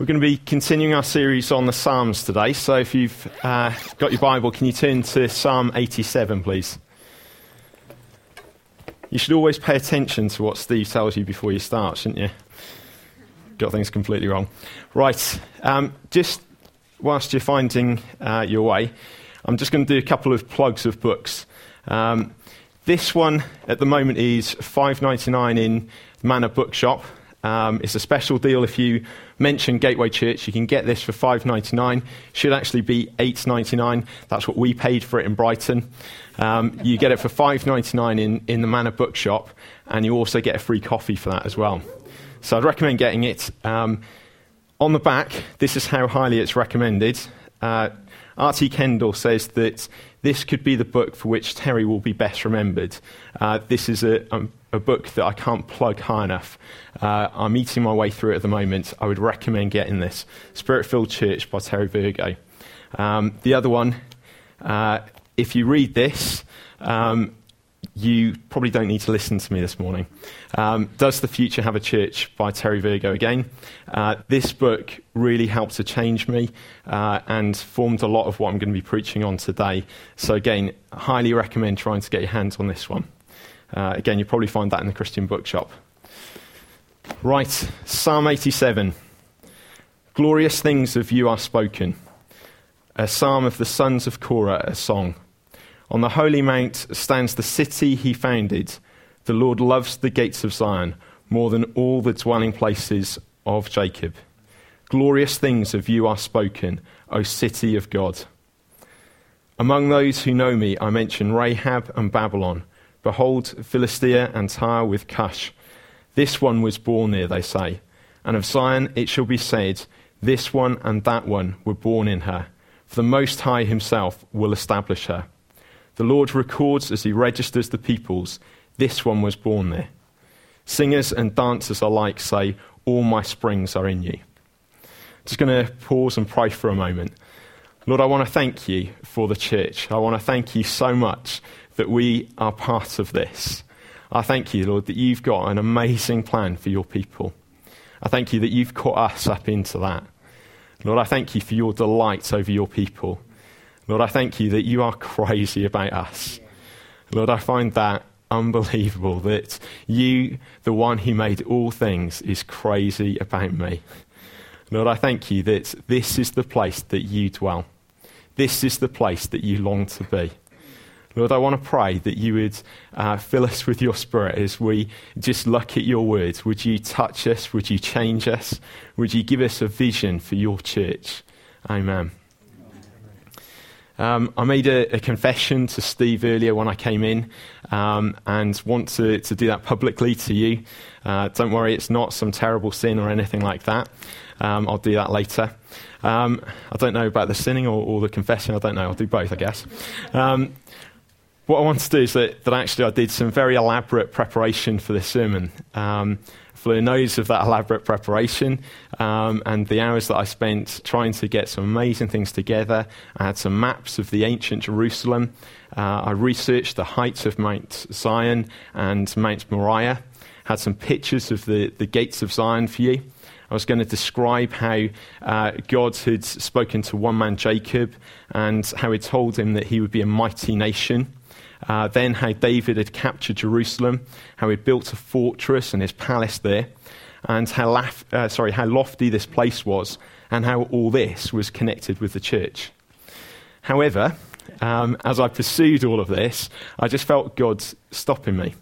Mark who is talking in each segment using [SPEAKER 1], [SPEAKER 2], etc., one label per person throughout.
[SPEAKER 1] We're going to be continuing our series on the Psalms today. So if you've uh, got your Bible, can you turn to Psalm 87, please? You should always pay attention to what Steve tells you before you start, shouldn't you? Got things completely wrong. Right, um, just whilst you're finding uh, your way, I'm just going to do a couple of plugs of books. Um, this one at the moment is $5.99 in Manor Bookshop. Um, it's a special deal if you mention Gateway Church. You can get this for five ninety nine. Should actually be eight ninety nine. That's what we paid for it in Brighton. Um, you get it for five ninety nine in in the Manor Bookshop, and you also get a free coffee for that as well. So I'd recommend getting it. Um, on the back, this is how highly it's recommended. Uh, R.T. Kendall says that this could be the book for which Terry will be best remembered. Uh, this is a, um, a book that I can't plug high enough. Uh, I'm eating my way through it at the moment. I would recommend getting this Spirit Filled Church by Terry Virgo. Um, the other one, uh, if you read this, um, you probably don't need to listen to me this morning. Um, Does the Future Have a Church by Terry Virgo again? Uh, this book really helped to change me uh, and formed a lot of what I'm going to be preaching on today. So, again, highly recommend trying to get your hands on this one. Uh, again, you'll probably find that in the Christian bookshop. Right, Psalm 87. Glorious things of you are spoken. A psalm of the sons of Korah, a song. On the holy mount stands the city he founded. The Lord loves the gates of Zion more than all the dwelling places of Jacob. Glorious things of you are spoken, O city of God. Among those who know me, I mention Rahab and Babylon Behold, Philistia and Tyre with Cush. This one was born there, they say. And of Zion it shall be said, This one and that one were born in her. For the Most High himself will establish her. The Lord records as he registers the peoples, This one was born there. Singers and dancers alike say, All my springs are in you. Just going to pause and pray for a moment. Lord, I want to thank you for the church. I want to thank you so much that we are part of this. I thank you, Lord, that you've got an amazing plan for your people. I thank you that you've caught us up into that. Lord, I thank you for your delight over your people. Lord, I thank you that you are crazy about us. Lord, I find that unbelievable that you, the one who made all things, is crazy about me. Lord, I thank you that this is the place that you dwell. This is the place that you long to be. Lord, I want to pray that you would uh, fill us with your spirit as we just look at your words. Would you touch us? Would you change us? Would you give us a vision for your church? Amen. Um, I made a, a, confession to Steve earlier when I came in um, and want to, to do that publicly to you. Uh, don't worry, it's not some terrible sin or anything like that. Um, I'll do that later. Um, I don't know about the sinning or, or, the confession. I don't know. I'll do both, I guess. What I want to do is that, that actually I did some very elaborate preparation for this sermon. Um, Fleur knows of that elaborate preparation um, and the hours that I spent trying to get some amazing things together. I had some maps of the ancient Jerusalem. Uh, I researched the heights of Mount Zion and Mount Moriah. Had some pictures of the, the gates of Zion for you. I was going to describe how uh, God had spoken to one man, Jacob, and how he told him that he would be a mighty nation. Uh, then how David had captured Jerusalem, how he built a fortress and his palace there, and how, laf- uh, sorry, how lofty this place was, and how all this was connected with the church. However, um, as I pursued all of this, I just felt God stopping me.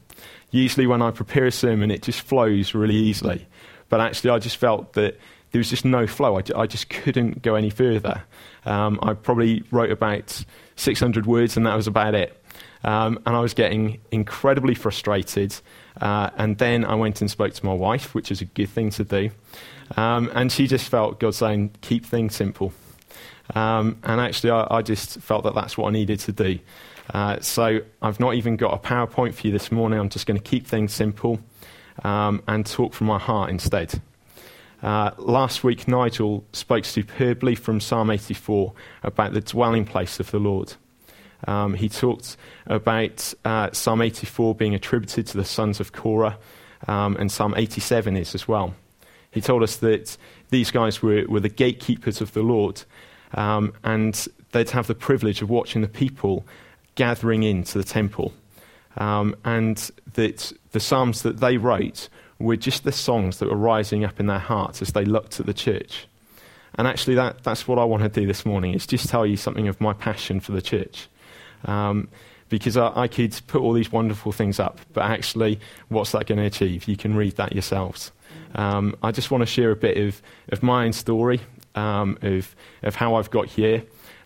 [SPEAKER 1] Usually, when I prepare a sermon, it just flows really easily. But actually, I just felt that there was just no flow. I, I just couldn't go any further. Um, I probably wrote about 600 words, and that was about it. Um, and I was getting incredibly frustrated. Uh, and then I went and spoke to my wife, which is a good thing to do. Um, and she just felt God saying, keep things simple. Um, and actually, I, I, just felt that that's what I needed to do. Uh, so I've not even got a PowerPoint for you this morning. I'm just going to keep things simple um, and talk from my heart instead. Uh, last week, Nigel spoke superbly from Psalm 84 about the dwelling place of the Lord. Um, he talked about uh, Psalm 84 being attributed to the sons of Korah, um, and Psalm 87 is as well. He told us that these guys were, were the gatekeepers of the Lord, um, and they'd have the privilege of watching the people gathering into the temple. Um, and that the psalms that they wrote were just the songs that were rising up in their hearts as they looked at the church. And actually, that, that's what I want to do this morning, is just tell you something of my passion for the church. Um, because I, could put all these wonderful things up, but actually, what's that going to achieve? You can read that yourselves. Um, I just want to share a bit of, of my own story, um, of, of how I've got here,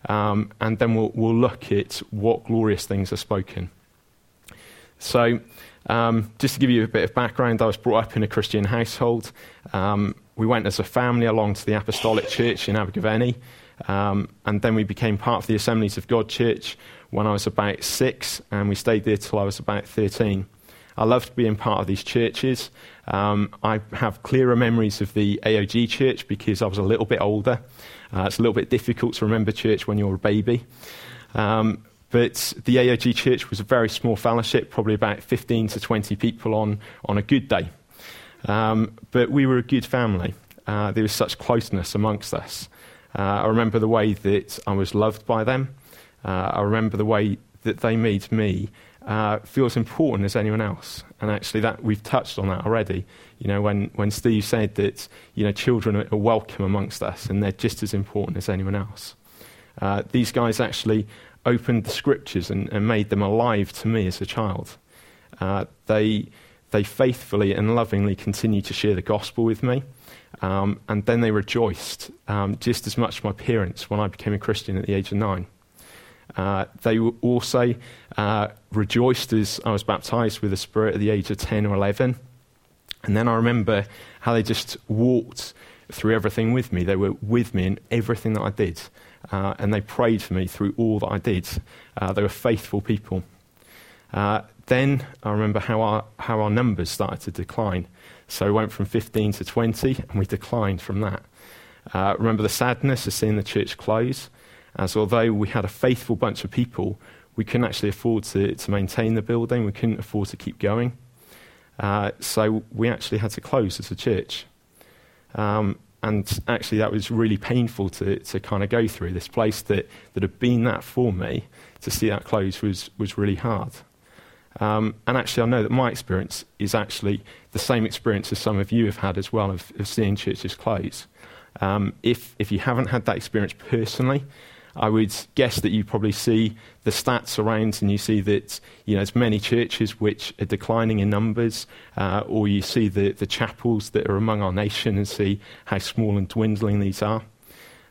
[SPEAKER 1] um, and then we'll, we'll look at what glorious things are spoken. So, um, just to give you a bit of background, I was brought up in a Christian household. Um, we went as a family along to the Apostolic Church in Abergavenny, um, and then we became part of the Assemblies of God Church when I was about six, and we stayed there till I was about 13. I loved being part of these churches. Um, I have clearer memories of the AOG church because I was a little bit older. Uh, it's a little bit difficult to remember church when you're a baby. Um, but the AOG church was a very small fellowship, probably about 15 to 20 people on, on a good day. Um, but we were a good family. Uh, there was such closeness amongst us. Uh, I remember the way that I was loved by them. Uh, I remember the way that they made me uh, feel as important as anyone else. And actually, that we've touched on that already. You know, when, when Steve said that you know children are welcome amongst us and they're just as important as anyone else. Uh, these guys actually opened the scriptures and, and, made them alive to me as a child. Uh, they they faithfully and lovingly continued to share the gospel with me. Um, and then they rejoiced um, just as much my parents when I became a Christian at the age of nine. Uh, they also uh, rejoiced as I was baptized with the Spirit at the age of 10 or 11. And then I remember how they just walked through everything with me. They were with me in everything that I did. Uh, and they prayed for me through all that I did. Uh, they were faithful people. Uh, then I remember how our, how our numbers started to decline. So we went from 15 to 20, and we declined from that. Remember the sadness of seeing the church close as although we had a faithful bunch of people, we couldn't actually afford to, to maintain the building, we couldn't afford to keep going. Uh, so we actually had to close as a church. Um, and actually, that was really painful to, to kind of go through. This place that, that had been that for me, to see that close was, was really hard. Um, and actually, I know that my experience is actually the same experience as some of you have had as well of, of seeing churches close. Um, if, if you haven't had that experience personally, I would guess that you probably see the stats around and you see that you know, there's many churches which are declining in numbers, uh, or you see the, the chapels that are among our nation and see how small and dwindling these are.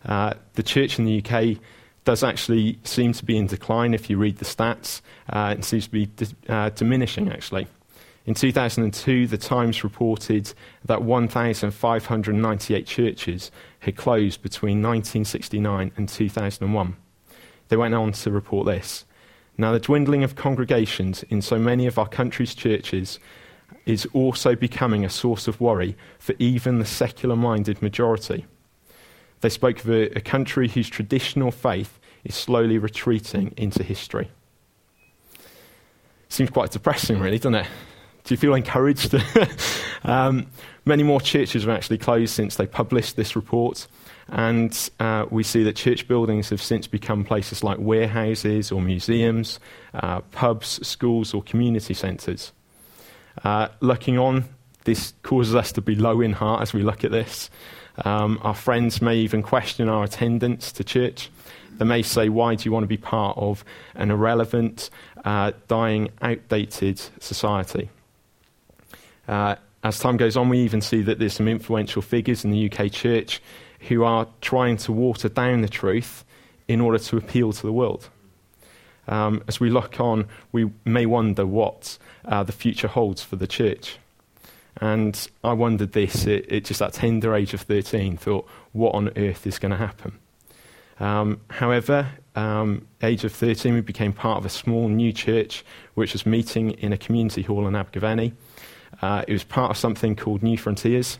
[SPEAKER 1] Uh, the church in the UK does actually seem to be in decline if you read the stats. Uh, it seems to be di- uh, diminishing, actually. In 2002, the Times reported that 1,598 churches had closed between 1969 and 2001. They went on to report this. Now, the dwindling of congregations in so many of our country's churches is also becoming a source of worry for even the secular minded majority. They spoke of a, a country whose traditional faith is slowly retreating into history. Seems quite depressing, really, doesn't it? Do you feel encouraged? um, many more churches have actually closed since they published this report. And uh, we see that church buildings have since become places like warehouses or museums, uh, pubs, schools, or community centres. Uh, looking on, this causes us to be low in heart as we look at this. Um, our friends may even question our attendance to church. They may say, Why do you want to be part of an irrelevant, uh, dying, outdated society? Uh, as time goes on, we even see that there's some influential figures in the UK church who are trying to water down the truth in order to appeal to the world. Um, as we look on, we may wonder what uh, the future holds for the church. And I wondered this at just that tender age of 13, thought, what on earth is going to happen? Um, however, um, age of 13, we became part of a small new church which was meeting in a community hall in Abergavenny. Uh, it was part of something called Newfrontiers.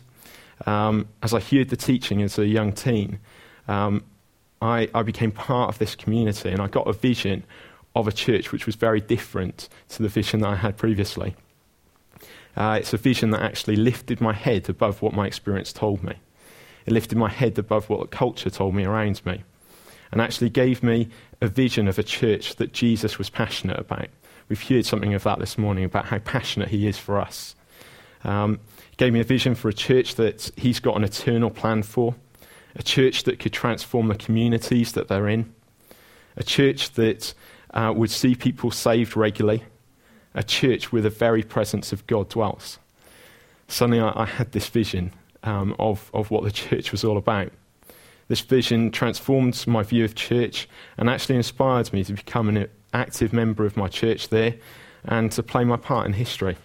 [SPEAKER 1] Um, as I heard the teaching as a young teen, um, I, I, became part of this community and I got a vision of a church which was very different to the vision that I had previously. Uh, it's a vision that actually lifted my head above what my experience told me. It lifted my head above what the culture told me around me, and actually gave me a vision of a church that Jesus was passionate about. We've heard something of that this morning about how passionate he is for us. Um, gave me a vision for a church that he's got an eternal plan for, a church that could transform the communities that they're in, a church that uh, would see people saved regularly, a church where the very presence of God dwells. Suddenly, I, I had this vision um, of, of what the church was all about. This vision transformed my view of church and actually inspired me to become an active member of my church there and to play my part in history.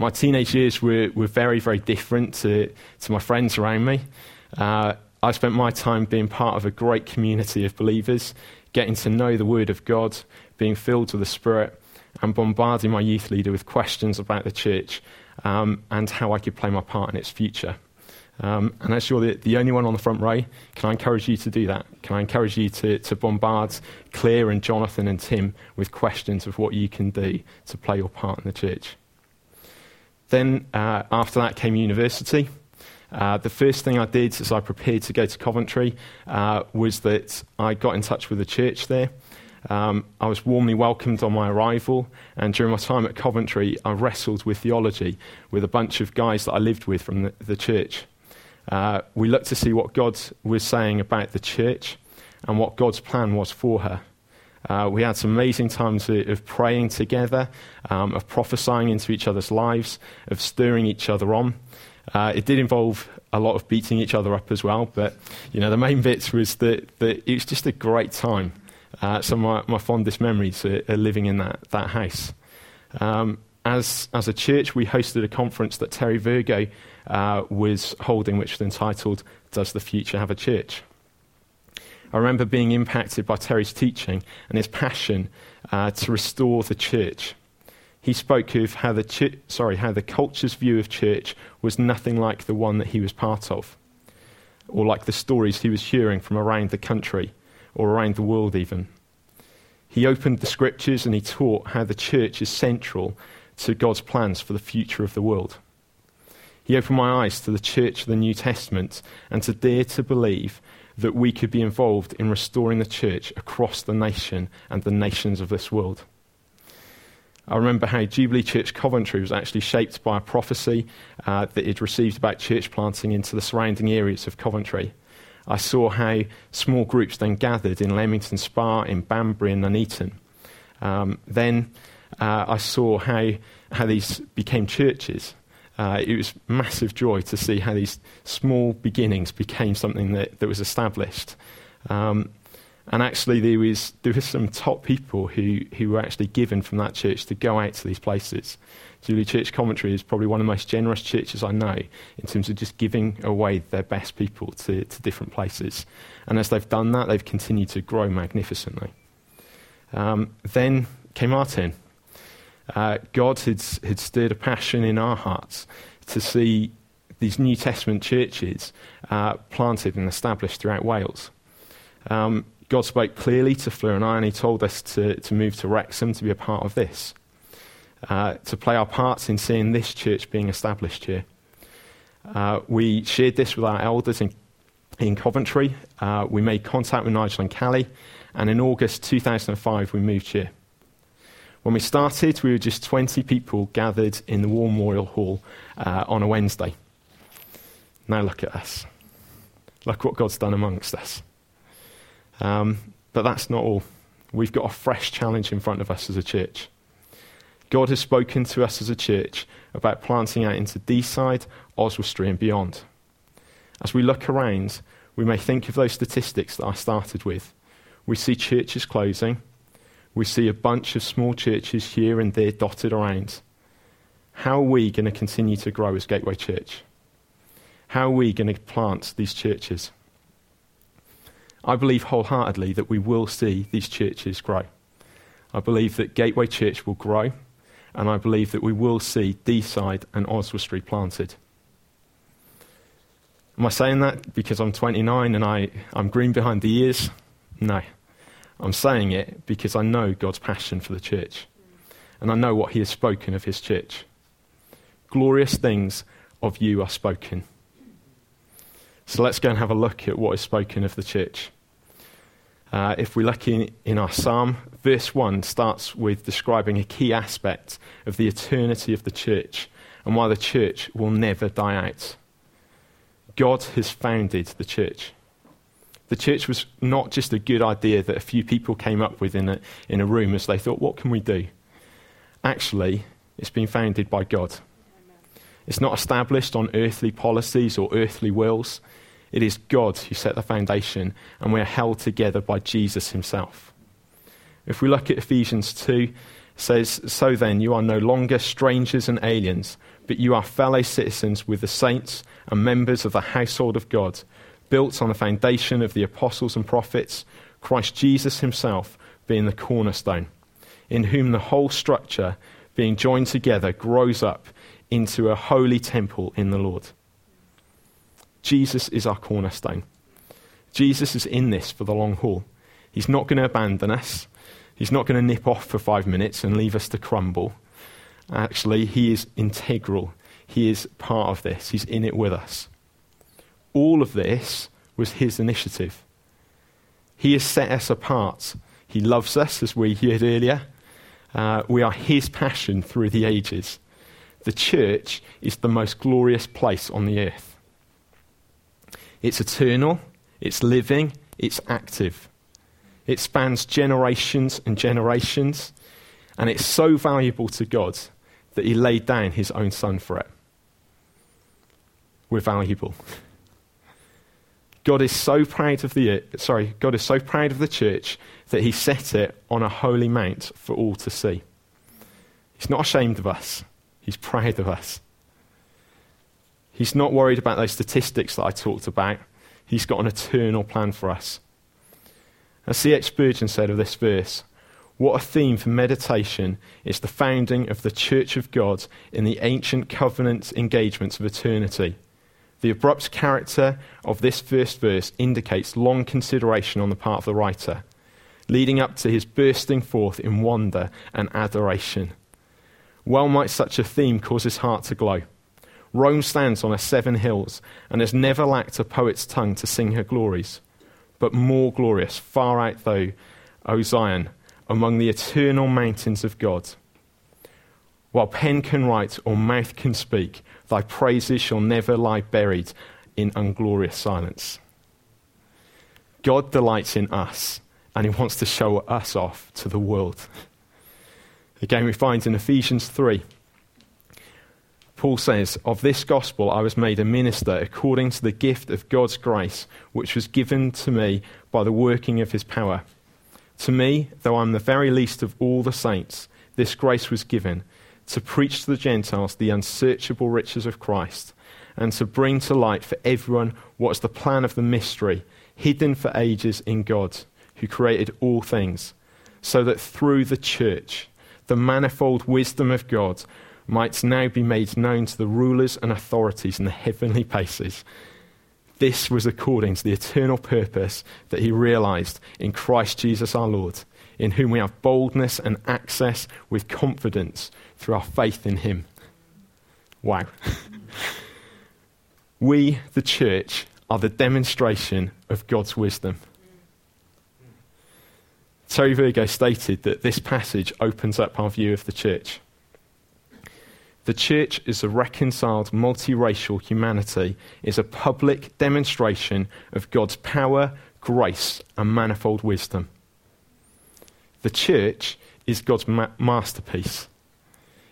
[SPEAKER 1] My teenage years were, were very, very different to, to my friends around me. Uh, I spent my time being part of a great community of believers, getting to know the Word of God, being filled with the Spirit, and bombarding my youth leader with questions about the church um, and how I could play my part in its future. Um, and as you're the, the, only one on the front row, can I encourage you to do that? Can I encourage you to, to bombard Claire and Jonathan and Tim with questions of what you can do to play your part in the church? Then, uh, after that, came university. Uh, the first thing I did as I prepared to go to Coventry uh, was that I got in touch with the church there. Um, I was warmly welcomed on my arrival, and during my time at Coventry, I wrestled with theology with a bunch of guys that I lived with from the, the church. Uh, we looked to see what God was saying about the church and what God's plan was for her. Uh, we had some amazing times of, praying together, um, of prophesying into each other's lives, of stirring each other on. Uh, it did involve a lot of beating each other up as well, but you know the main bits was that, that it was just a great time. Uh, some of my, my fondest memories are, are, living in that, that house. Um, as, as a church, we hosted a conference that Terry Virgo uh, was holding, which was entitled Does the Future Have a Church? I remember being impacted by Terry's teaching and his passion uh, to restore the church. He spoke of how the, ch- sorry, how the culture's view of church was nothing like the one that he was part of, or like the stories he was hearing from around the country or around the world, even. He opened the scriptures and he taught how the church is central to God's plans for the future of the world. He opened my eyes to the church of the New Testament and to dare to believe that we could be involved in restoring the church across the nation and the nations of this world. I remember how Jubilee Church Coventry was actually shaped by a prophecy uh, that he'd received about church planting into the surrounding areas of Coventry. I saw how small groups then gathered in Leamington Spa, in Banbury, and Nuneaton. Um, then uh, I saw how, how these became churches. Uh, it was massive joy to see how these small beginnings became something that, that was established. Um, and actually, there was, there was some top people who, who were actually given from that church to go out to these places. Jubilee Church Coventry is probably one of the most generous churches I know in terms of just giving away their best people to, to different places. And as they've done that, they've continued to grow magnificently. Um, then came our turn. Uh, God had, had stirred a passion in our hearts to see these New Testament churches uh, planted and established throughout Wales. Um, God spoke clearly to Fleur and I, and He told us to, to move to Wrexham to be a part of this, uh, to play our parts in seeing this church being established here. Uh, we shared this with our elders in, in Coventry. Uh, we made contact with Nigel and Callie, and in August 2005, we moved here. When we started, we were just 20 people gathered in the War Memorial Hall uh, on a Wednesday. Now look at us. Look what God's done amongst us. Um, but that's not all. We've got a fresh challenge in front of us as a church. God has spoken to us as a church about planting out into Deeside, Oswestry, and beyond. As we look around, we may think of those statistics that I started with. We see churches closing, we see a bunch of small churches here and there dotted around. How are we going to continue to grow as Gateway Church? How are we going to plant these churches? I believe wholeheartedly that we will see these churches grow. I believe that Gateway Church will grow, and I believe that we will see Deeside and Oswestry planted. Am I saying that because I'm 29 and I, I'm green behind the ears? No. I'm saying it because I know God's passion for the church. And I know what He has spoken of His church. glorious things of you are spoken. So let's go and have a look at what is spoken of the church. Uh, if we look in, in our psalm, verse 1 starts with describing a key aspect of the eternity of the church and why the church will never die out. God has founded the church. The church was not just a good idea that a few people came up with in a, in a room as they thought, what can we do? Actually, it's been founded by God. It's not established on earthly policies or earthly wills. It is God who set the foundation, and we are held together by Jesus himself. If we look at Ephesians 2, it says, So then, you are no longer strangers and aliens, but you are fellow citizens with the saints and members of the household of God, built on the foundation of the apostles and prophets, Christ Jesus himself being the cornerstone, in whom the whole structure, being joined together, grows up into a holy temple in the Lord. Jesus is our cornerstone. Jesus is in this for the long haul. He's not going to abandon us. He's not going to nip off for five minutes and leave us to crumble. Actually, He is integral. He is part of this. He's in it with us. All of this was His initiative. He has set us apart. He loves us, as we heard earlier. Uh, we are His passion through the ages. The church is the most glorious place on the earth. It's eternal, it's living, it's active. It spans generations and generations, and it's so valuable to God that He laid down His own Son for it. We're valuable. God is so proud of the sorry, God is so proud of the church that he set it on a holy mount for all to see. He's not ashamed of us. He's proud of us. He's not worried about those statistics that I talked about. He's got an eternal plan for us. As C.H. Spurgeon said of this verse, what a theme for meditation is the founding of the Church of God in the ancient covenant engagements of eternity. The abrupt character of this first verse indicates long consideration on the part of the writer, leading up to his bursting forth in wonder and adoration. Well might such a theme cause his heart to glow. Rome stands on her seven hills and has never lacked a poet's tongue to sing her glories. But more glorious, far out though, O Zion, among the eternal mountains of God. While pen can write or mouth can speak, thy praises shall never lie buried in unglorious silence. God delights in us, and he wants to show us off to the world. Again, we find in Ephesians 3 Paul says, Of this gospel I was made a minister according to the gift of God's grace, which was given to me by the working of his power. To me, though I'm the very least of all the saints, this grace was given to preach to the Gentiles the unsearchable riches of Christ, and to bring to light for everyone what is the plan of the mystery, hidden for ages in God, who created all things, so that through the church, the manifold wisdom of God, might now be made known to the rulers and authorities in the heavenly places. This was according to the eternal purpose that he realized in Christ Jesus our Lord, in whom we have boldness and access with confidence through our faith in him. Wow. we, the church, are the demonstration of God's wisdom. Terry Virgo stated that this passage opens up our view of the church. The church is a reconciled, multiracial humanity, is a public demonstration of God's power, grace, and manifold wisdom. The church is God's ma- masterpiece.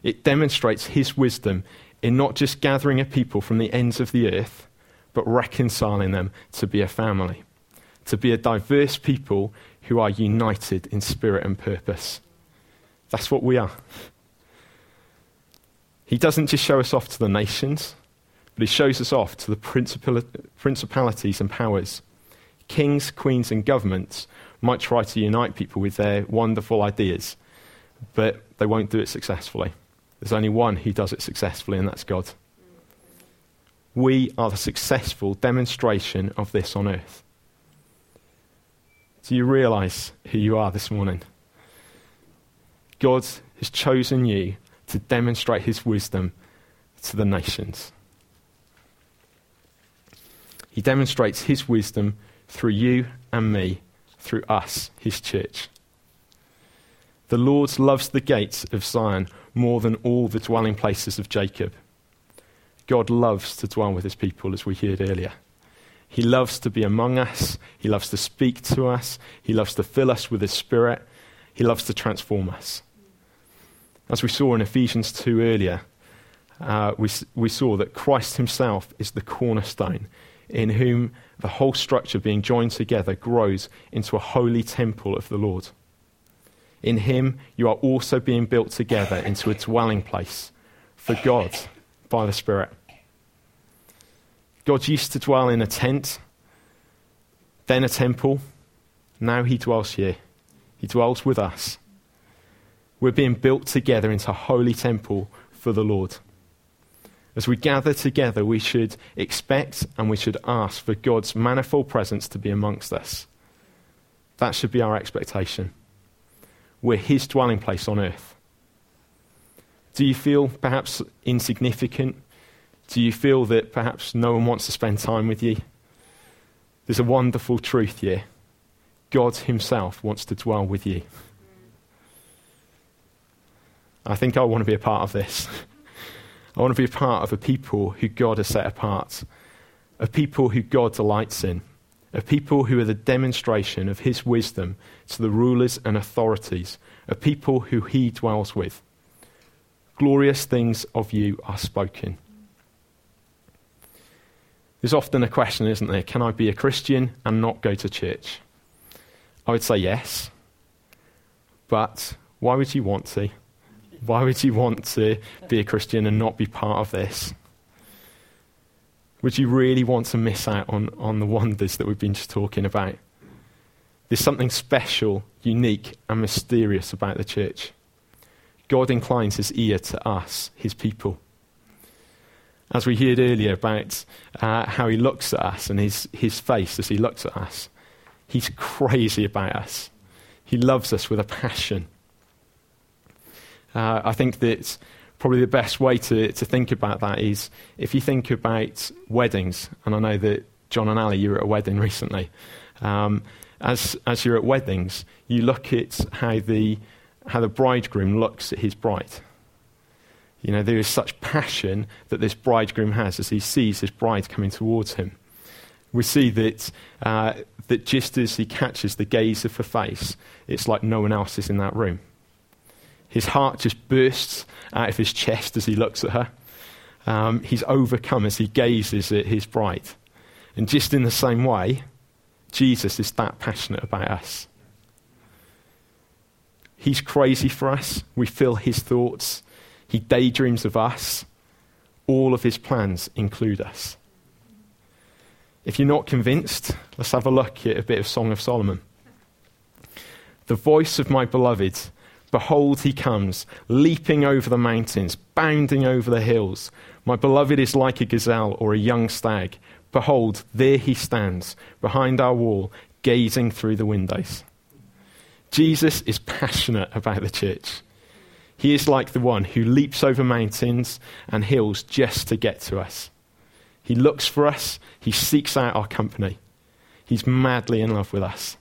[SPEAKER 1] It demonstrates his wisdom in not just gathering a people from the ends of the earth, but reconciling them to be a family, to be a diverse people who are united in spirit and purpose. That's what we are. He doesn't just show us off to the nations, but he shows us off to the principalities and powers. Kings, queens, and governments might try to unite people with their wonderful ideas, but they won't do it successfully. There's only one who does it successfully, and that's God. We are the successful demonstration of this on earth. Do you realize who you are this morning? God has chosen you to demonstrate his wisdom to the nations. He demonstrates his wisdom through you and me, through us, his church. The Lord loves the gates of Zion more than all the dwelling places of Jacob. God loves to dwell with his people, as we heard earlier. He loves to be among us. He loves to speak to us. He loves to fill us with his spirit. He loves to transform us. As we saw in Ephesians 2 earlier, uh, we, we saw that Christ himself is the cornerstone, in whom the whole structure being joined together grows into a holy temple of the Lord. In him, you are also being built together into a dwelling place for God by the Spirit. God used to dwell in a tent, then a temple. Now he dwells here. He dwells with us. We're being built together into a holy temple for the Lord. As we gather together, we should expect and we should ask for God's manifold presence to be amongst us. That should be our expectation. We're His dwelling place on earth. Do you feel perhaps insignificant? Do you feel that perhaps no one wants to spend time with you? There's a wonderful truth here. God Himself wants to dwell with you. I think I want to be a part of this. I want to be a part of a people who God has set apart, a people who God delights in, a people who are the demonstration of His wisdom to the rulers and authorities, a people who He dwells with. Glorious things of you are spoken. There's often a question, isn't there? Can I be a Christian and not go to church? I would say yes. But why would you want to? Why would you want to be a Christian and not be part of this? Would you really want to miss out on, on the wonders that we've been just talking about? There's something special, unique, and mysterious about the church. God inclines his ear to us, his people as we heard earlier about uh, how he looks at us and his, his face as he looks at us, he's crazy about us. He loves us with a passion. Uh, I think that probably the best way to, to think about that is if you think about weddings, and I know that John and Ali, you were at a wedding recently. Um, as, as you're at weddings, you look at how the, how the bridegroom looks at his bride. You know, there is such passion that this bridegroom has as he sees his bride coming towards him. We see that, uh, that just as he catches the gaze of her face, it's like no one else is in that room. His heart just bursts out of his chest as he looks at her. Um, he's overcome as he gazes at his bride. And just in the same way, Jesus is that passionate about us. He's crazy for us. We feel his thoughts. He daydreams of us. All of his plans include us. If you're not convinced, let's have a look at a bit of Song of Solomon. The voice of my beloved, behold, he comes, leaping over the mountains, bounding over the hills. My beloved is like a gazelle or a young stag. Behold, there he stands, behind our wall, gazing through the windows. Jesus is passionate about the church. He is like the one who leaps over mountains and hills just to get to us. He looks for us, he seeks out our company. He's madly in love with us.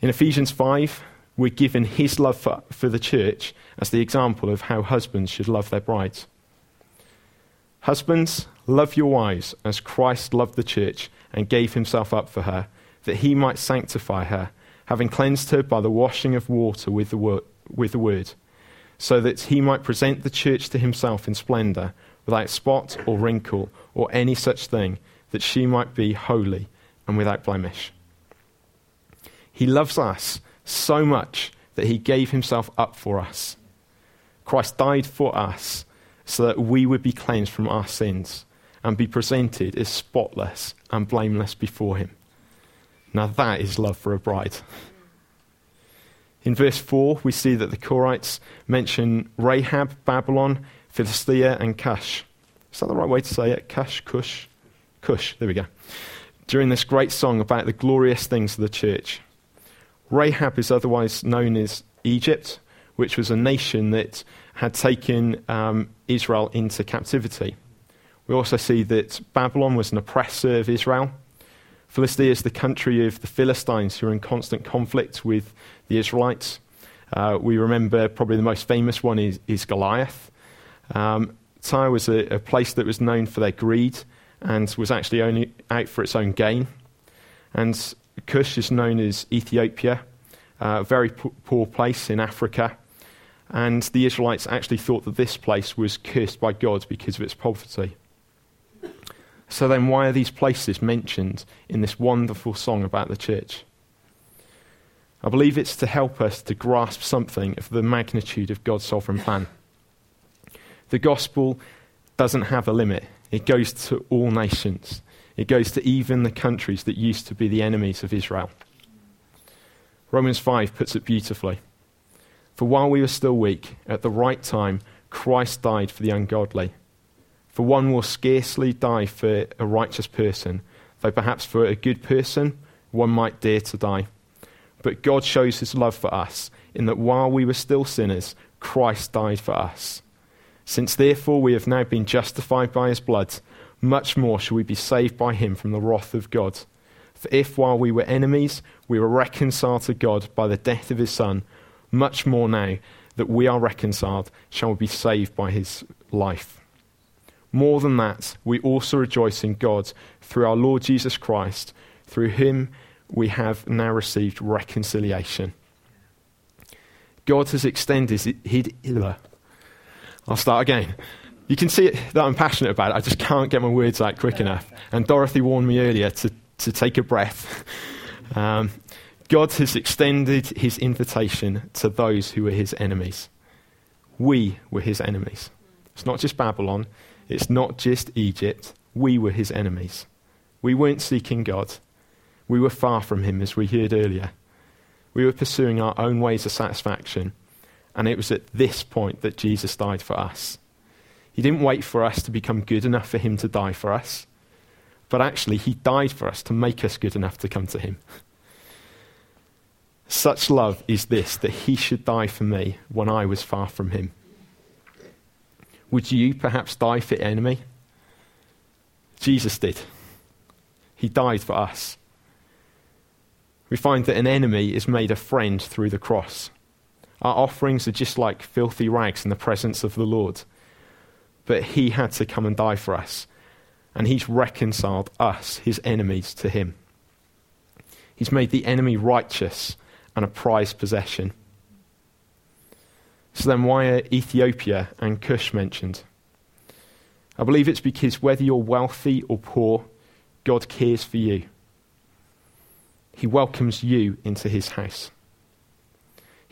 [SPEAKER 1] In Ephesians 5, we're given his love for, for the church as the example of how husbands should love their brides. Husbands, love your wives as Christ loved the church and gave himself up for her, that he might sanctify her, having cleansed her by the washing of water with the word with the word, so that he might present the church to himself in splendor, without spot or wrinkle or any such thing, that she might be holy and without blemish. He loves us so much that he gave himself up for us. Christ died for us so that we would be cleansed from our sins and be presented as spotless and blameless before him. Now that is love for a bride. In verse 4, we see that the Korahites mention Rahab, Babylon, Philistia, and Cush. Is that the right way to say it? Cush, Cush? Cush, there we go. During this great song about the glorious things of the church. Rahab is otherwise known as Egypt, which was a nation that had taken um, Israel into captivity. We also see that Babylon was an oppressor of Israel. Philistia is the country of the Philistines who are in constant conflict with the Israelites. Uh, we remember probably the most famous one is, is Goliath. Um, Tyre was a, a, place that was known for their greed and was actually only out for its own gain. And Cush is known as Ethiopia, a very poor place in Africa. And the Israelites actually thought that this place was cursed by God because of its poverty. So then, why are these places mentioned in this wonderful song about the church? I believe it's to help us to grasp something of the magnitude of God's sovereign plan. The gospel doesn't have a limit, it goes to all nations, it goes to even the countries that used to be the enemies of Israel. Romans 5 puts it beautifully. For while we were still weak, at the right time, Christ died for the ungodly. For one will scarcely die for a righteous person, though perhaps for a good person one might dare to die. But God shows his love for us in that while we were still sinners, Christ died for us. Since therefore we have now been justified by his blood, much more shall we be saved by him from the wrath of God. For if while we were enemies, we were reconciled to God by the death of his Son, much more now that we are reconciled shall we be saved by his life. More than that, we also rejoice in God through our Lord Jesus Christ. Through him we have now received reconciliation. God has extended his. I'll start again. You can see it, that I'm passionate about it. I just can't get my words out quick enough. And Dorothy warned me earlier to, to take a breath. Um, God has extended his invitation to those who were his enemies. We were his enemies. It's not just Babylon, it's not just Egypt. We were his enemies. We weren't seeking God. We were far from him, as we heard earlier. We were pursuing our own ways of satisfaction. And it was at this point that Jesus died for us. He didn't wait for us to become good enough for him to die for us, but actually, he died for us to make us good enough to come to him. Such love is this that he should die for me when I was far from him. Would you perhaps die for enemy? Jesus did. He died for us we find that an enemy is made a friend through the cross. Our offerings are just like filthy rags in the presence of the Lord. But he had to come and die for us. And he's reconciled us, his enemies, to him. He's made the enemy righteous and a prized possession. So then, why are Ethiopia and Cush mentioned? I believe it's because whether you're wealthy or poor, God cares for you. He welcomes you into his house.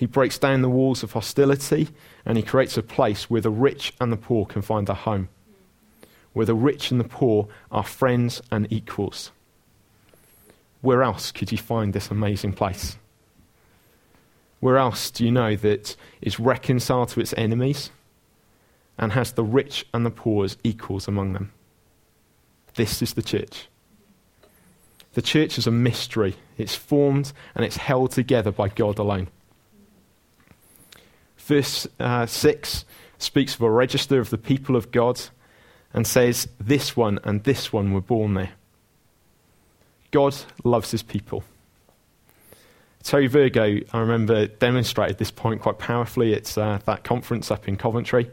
[SPEAKER 1] He breaks down the walls of hostility and he creates a place where the rich and the poor can find a home, where the rich and the poor are friends and equals. Where else could you find this amazing place? Where else do you know that is reconciled to its enemies and has the rich and the poor as equals among them? This is the church. The church is a mystery. It's formed and it's held together by God alone. Verse uh, 6 speaks of a register of the people of God and says, This one and this one were born there. God loves his people. Terry Virgo, I remember, demonstrated this point quite powerfully at uh, that conference up in Coventry.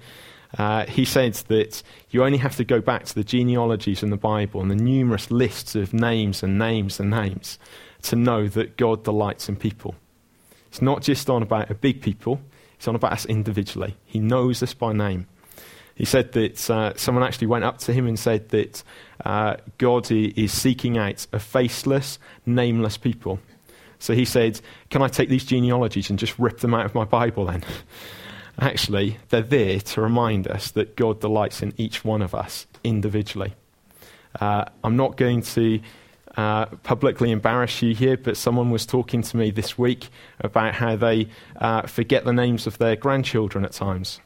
[SPEAKER 1] Uh, he said that you only have to go back to the genealogies in the Bible and the numerous lists of names and names and names to know that God delights in people. It's not just on about a big people, it's on about us individually. He knows us by name. He said that uh, someone actually went up to him and said that uh, God is seeking out a faceless, nameless people. So he said, Can I take these genealogies and just rip them out of my Bible then? Actually, they're there to remind us that God delights in each one of us individually. Uh, I'm not going to uh, publicly embarrass you here, but someone was talking to me this week about how they uh, forget the names of their grandchildren at times.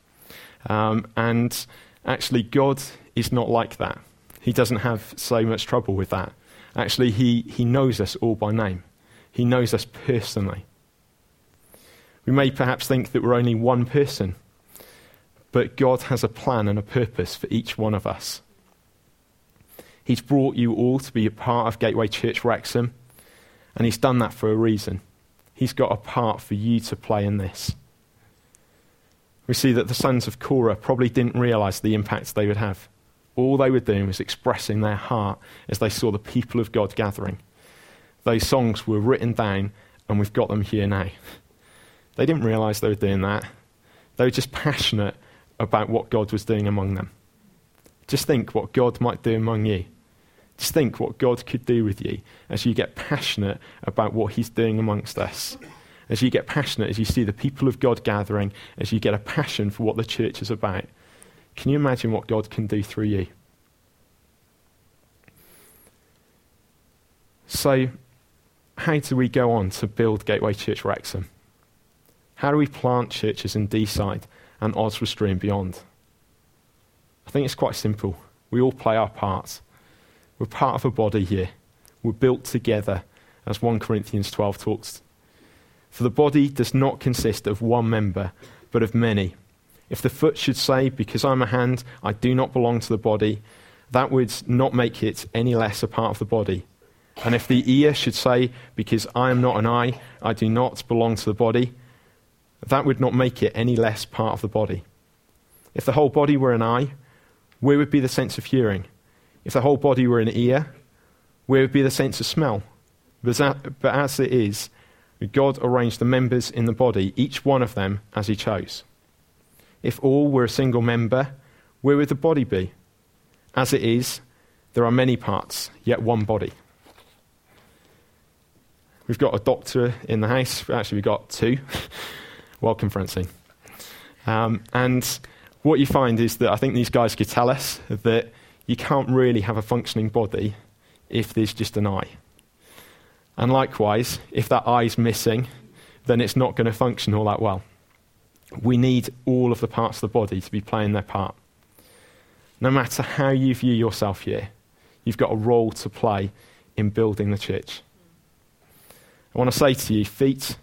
[SPEAKER 1] Um, and actually, God is not like that. He doesn't have so much trouble with that. Actually, he, he knows us all by name, He knows us personally. We may perhaps think that we're only one person, but God has a plan and a purpose for each one of us. He's brought you all to be a part of Gateway Church Wrexham, and He's done that for a reason. He's got a part for you to play in this. We see that the sons of Korah probably didn't realize the impact they would have. All they were doing was expressing their heart as they saw the people of God gathering. Those songs were written down, and we've got them here now. They didn't realize they were doing that. They were just passionate about what God was doing among them. Just think what God might do among you. Just think what God could do with you as you get passionate about what He's doing amongst us. As you get passionate, as you see the people of God gathering, as you get a passion for what the church is about. Can you imagine what God can do through you? So, how do we go on to build Gateway Church Wrexham? How do we plant churches in Deeside and Oswestry and beyond? I think it's quite simple. We all play our parts. We're part of a body here. We're built together, as 1 Corinthians 12 talks. For the body does not consist of one member, but of many. If the foot should say, Because I'm a hand, I do not belong to the body, that would not make it any less a part of the body. And if the ear should say, Because I am not an eye, I do not belong to the body, that would not make it any less part of the body. If the whole body were an eye, where would be the sense of hearing? If the whole body were an ear, where would be the sense of smell? But as it is, God arranged the members in the body, each one of them as He chose. If all were a single member, where would the body be? As it is, there are many parts, yet one body. We've got a doctor in the house. Actually, we've got two. Welcome, Francine. Um, and what you find is that I think these guys could tell us that you can't really have a functioning body if there's just an eye. And likewise, if that eye's missing, then it's not going to function all that well. We need all of the parts of the body to be playing their part. No matter how you view yourself here, you've got a role to play in building the church. I want to say to you, feet,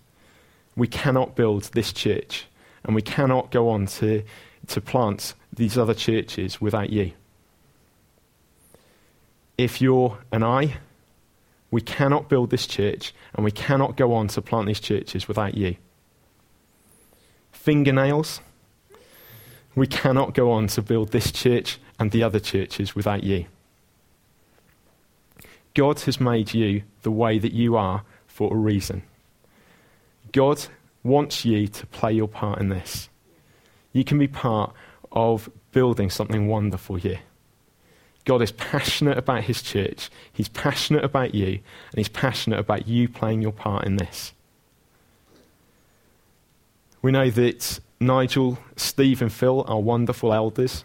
[SPEAKER 1] we cannot build this church and we cannot go on to to plant these other churches without you. If you're an eye, we cannot build this church and we cannot go on to plant these churches without you. Fingernails, we cannot go on to build this church and the other churches without you. God has made you the way that you are for a reason. God wants you to play your part in this. You can be part of building something wonderful here. God is passionate about his church, he's passionate about you, and he's passionate about you playing your part in this. We know that Nigel, Steve, and Phil are wonderful elders.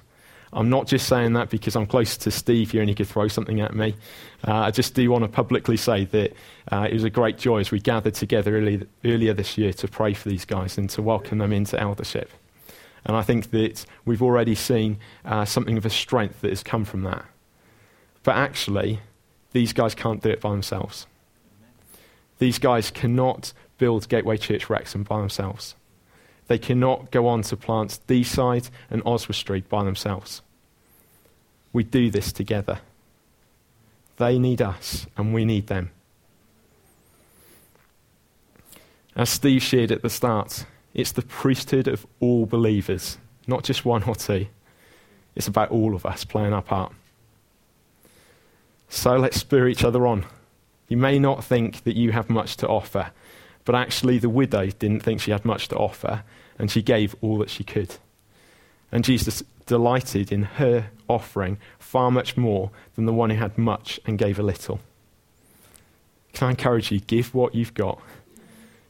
[SPEAKER 1] I'm not just saying that because I'm close to Steve here and he could throw something at me. Uh, I just do want to publicly say that uh, it was a great joy as we gathered together early, earlier this year to pray for these guys and to welcome them into eldership. And I think that we've already seen uh, something of a strength that has come from that. But actually, these guys can't do it by themselves. These guys cannot build Gateway Church Wrexham by themselves. They cannot go on to plant Deeside and Oswestry by themselves. We do this together. They need us, and we need them. As Steve shared at the start, it's the priesthood of all believers, not just one or two. It's about all of us playing our part. So let's spur each other on. You may not think that you have much to offer, but actually, the widow didn't think she had much to offer, and she gave all that she could. And Jesus delighted in her offering far much more than the one who had much and gave a little. Can I encourage you, give what you've got?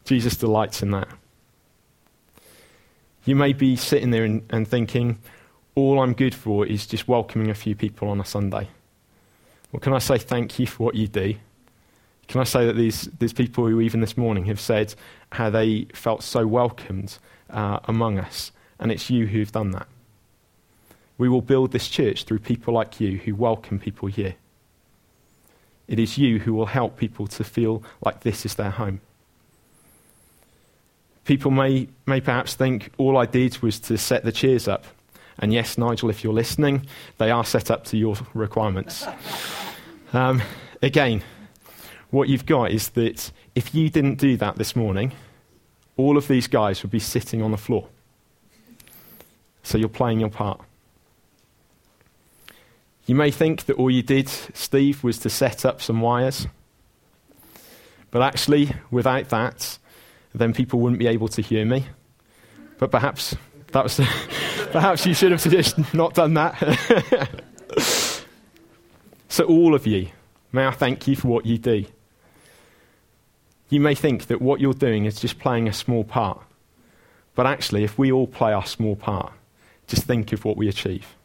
[SPEAKER 1] Jesus delights in that. You may be sitting there and, and thinking, all I'm good for is just welcoming a few people on a Sunday. Well, can I say thank you for what you do? Can I say that these, these people who, even this morning, have said how they felt so welcomed uh, among us, and it's you who've done that. We will build this church through people like you who welcome people here. It is you who will help people to feel like this is their home. People may, may perhaps think all I did was to set the chairs up. And yes, Nigel, if you're listening, they are set up to your requirements. Um, again, what you've got is that if you didn't do that this morning, all of these guys would be sitting on the floor. So you're playing your part. You may think that all you did, Steve, was to set up some wires. But actually, without that, then people wouldn't be able to hear me. But perhaps that was perhaps you should have just not done that. so all of you, may I thank you for what you do. You may think that what you're doing is just playing a small part. But actually, if we all play our small part, just think of what we achieve.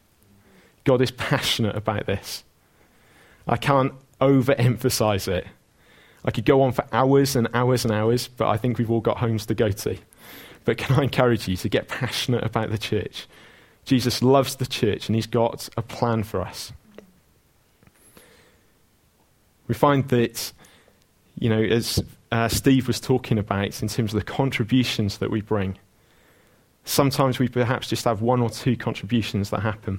[SPEAKER 1] God is passionate about this. I can't overemphasize it. I could go on for hours and hours and hours, but I think we've all got homes to go to. But can I encourage you to get passionate about the church? Jesus loves the church and he's got a plan for us. We find that, you know, as uh, Steve was talking about in terms of the contributions that we bring, sometimes we perhaps just have one or two contributions that happen.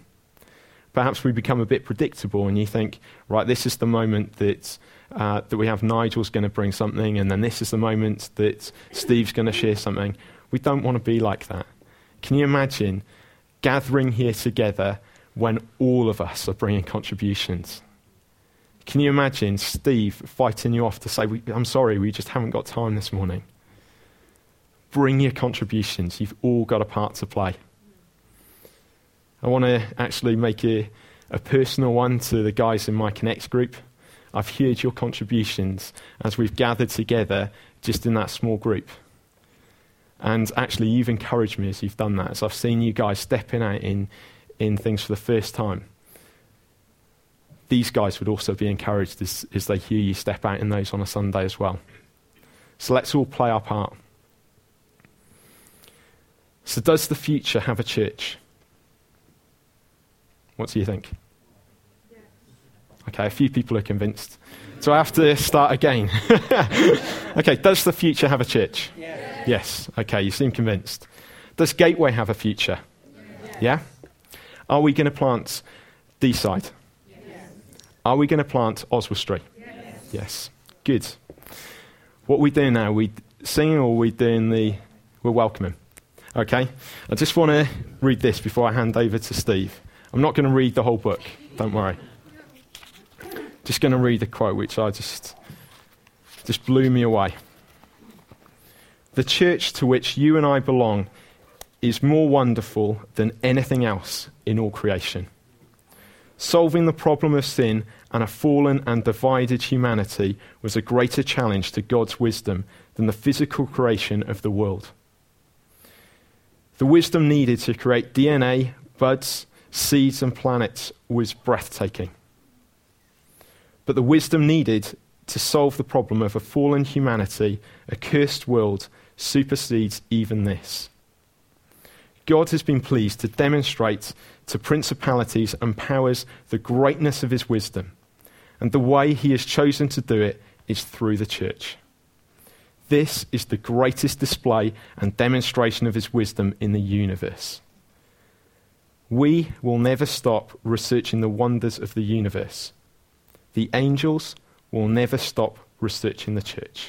[SPEAKER 1] Perhaps we become a bit predictable and you think, right, this is the moment that uh, that we have Nigel's going to bring something, and then this is the moment that Steve's going to share something. We don't want to be like that. Can you imagine gathering here together when all of us are bringing contributions? Can you imagine Steve fighting you off to say, I'm sorry, we just haven't got time this morning? Bring your contributions. You've all got a part to play. I want to actually make a, a personal one to the guys in my Connect group. I've heard your contributions as we've gathered together just in that small group. And actually, you've encouraged me as you've done that, as I've seen you guys stepping out in, in things for the first time. These guys would also be encouraged as, as they hear you step out in those on a Sunday as well. So let's all play our part. So, does the future have a church? What do you think? Okay, a few people are convinced. So I have to start again. okay, does the future have a church? Yes. Yes. Okay, you seem convinced. Does Gateway have a future? Yes. Yeah? Are we going to plant Deeside? Yes. Are we going to plant Oswestry? Yes. yes. Good. What are we doing now? Are we singing or are we doing the. We're welcoming. Okay? I just want to read this before I hand over to Steve. I'm not going to read the whole book, don't worry. Just going to read a quote which I just just blew me away. The church to which you and I belong is more wonderful than anything else in all creation. Solving the problem of sin and a fallen and divided humanity was a greater challenge to God's wisdom than the physical creation of the world. The wisdom needed to create DNA, buds, seeds, and planets was breathtaking. But the wisdom needed to solve the problem of a fallen humanity, a cursed world, supersedes even this. God has been pleased to demonstrate to principalities and powers the greatness of his wisdom. And the way he has chosen to do it is through the church. This is the greatest display and demonstration of his wisdom in the universe. We will never stop researching the wonders of the universe the angels will never stop researching the church.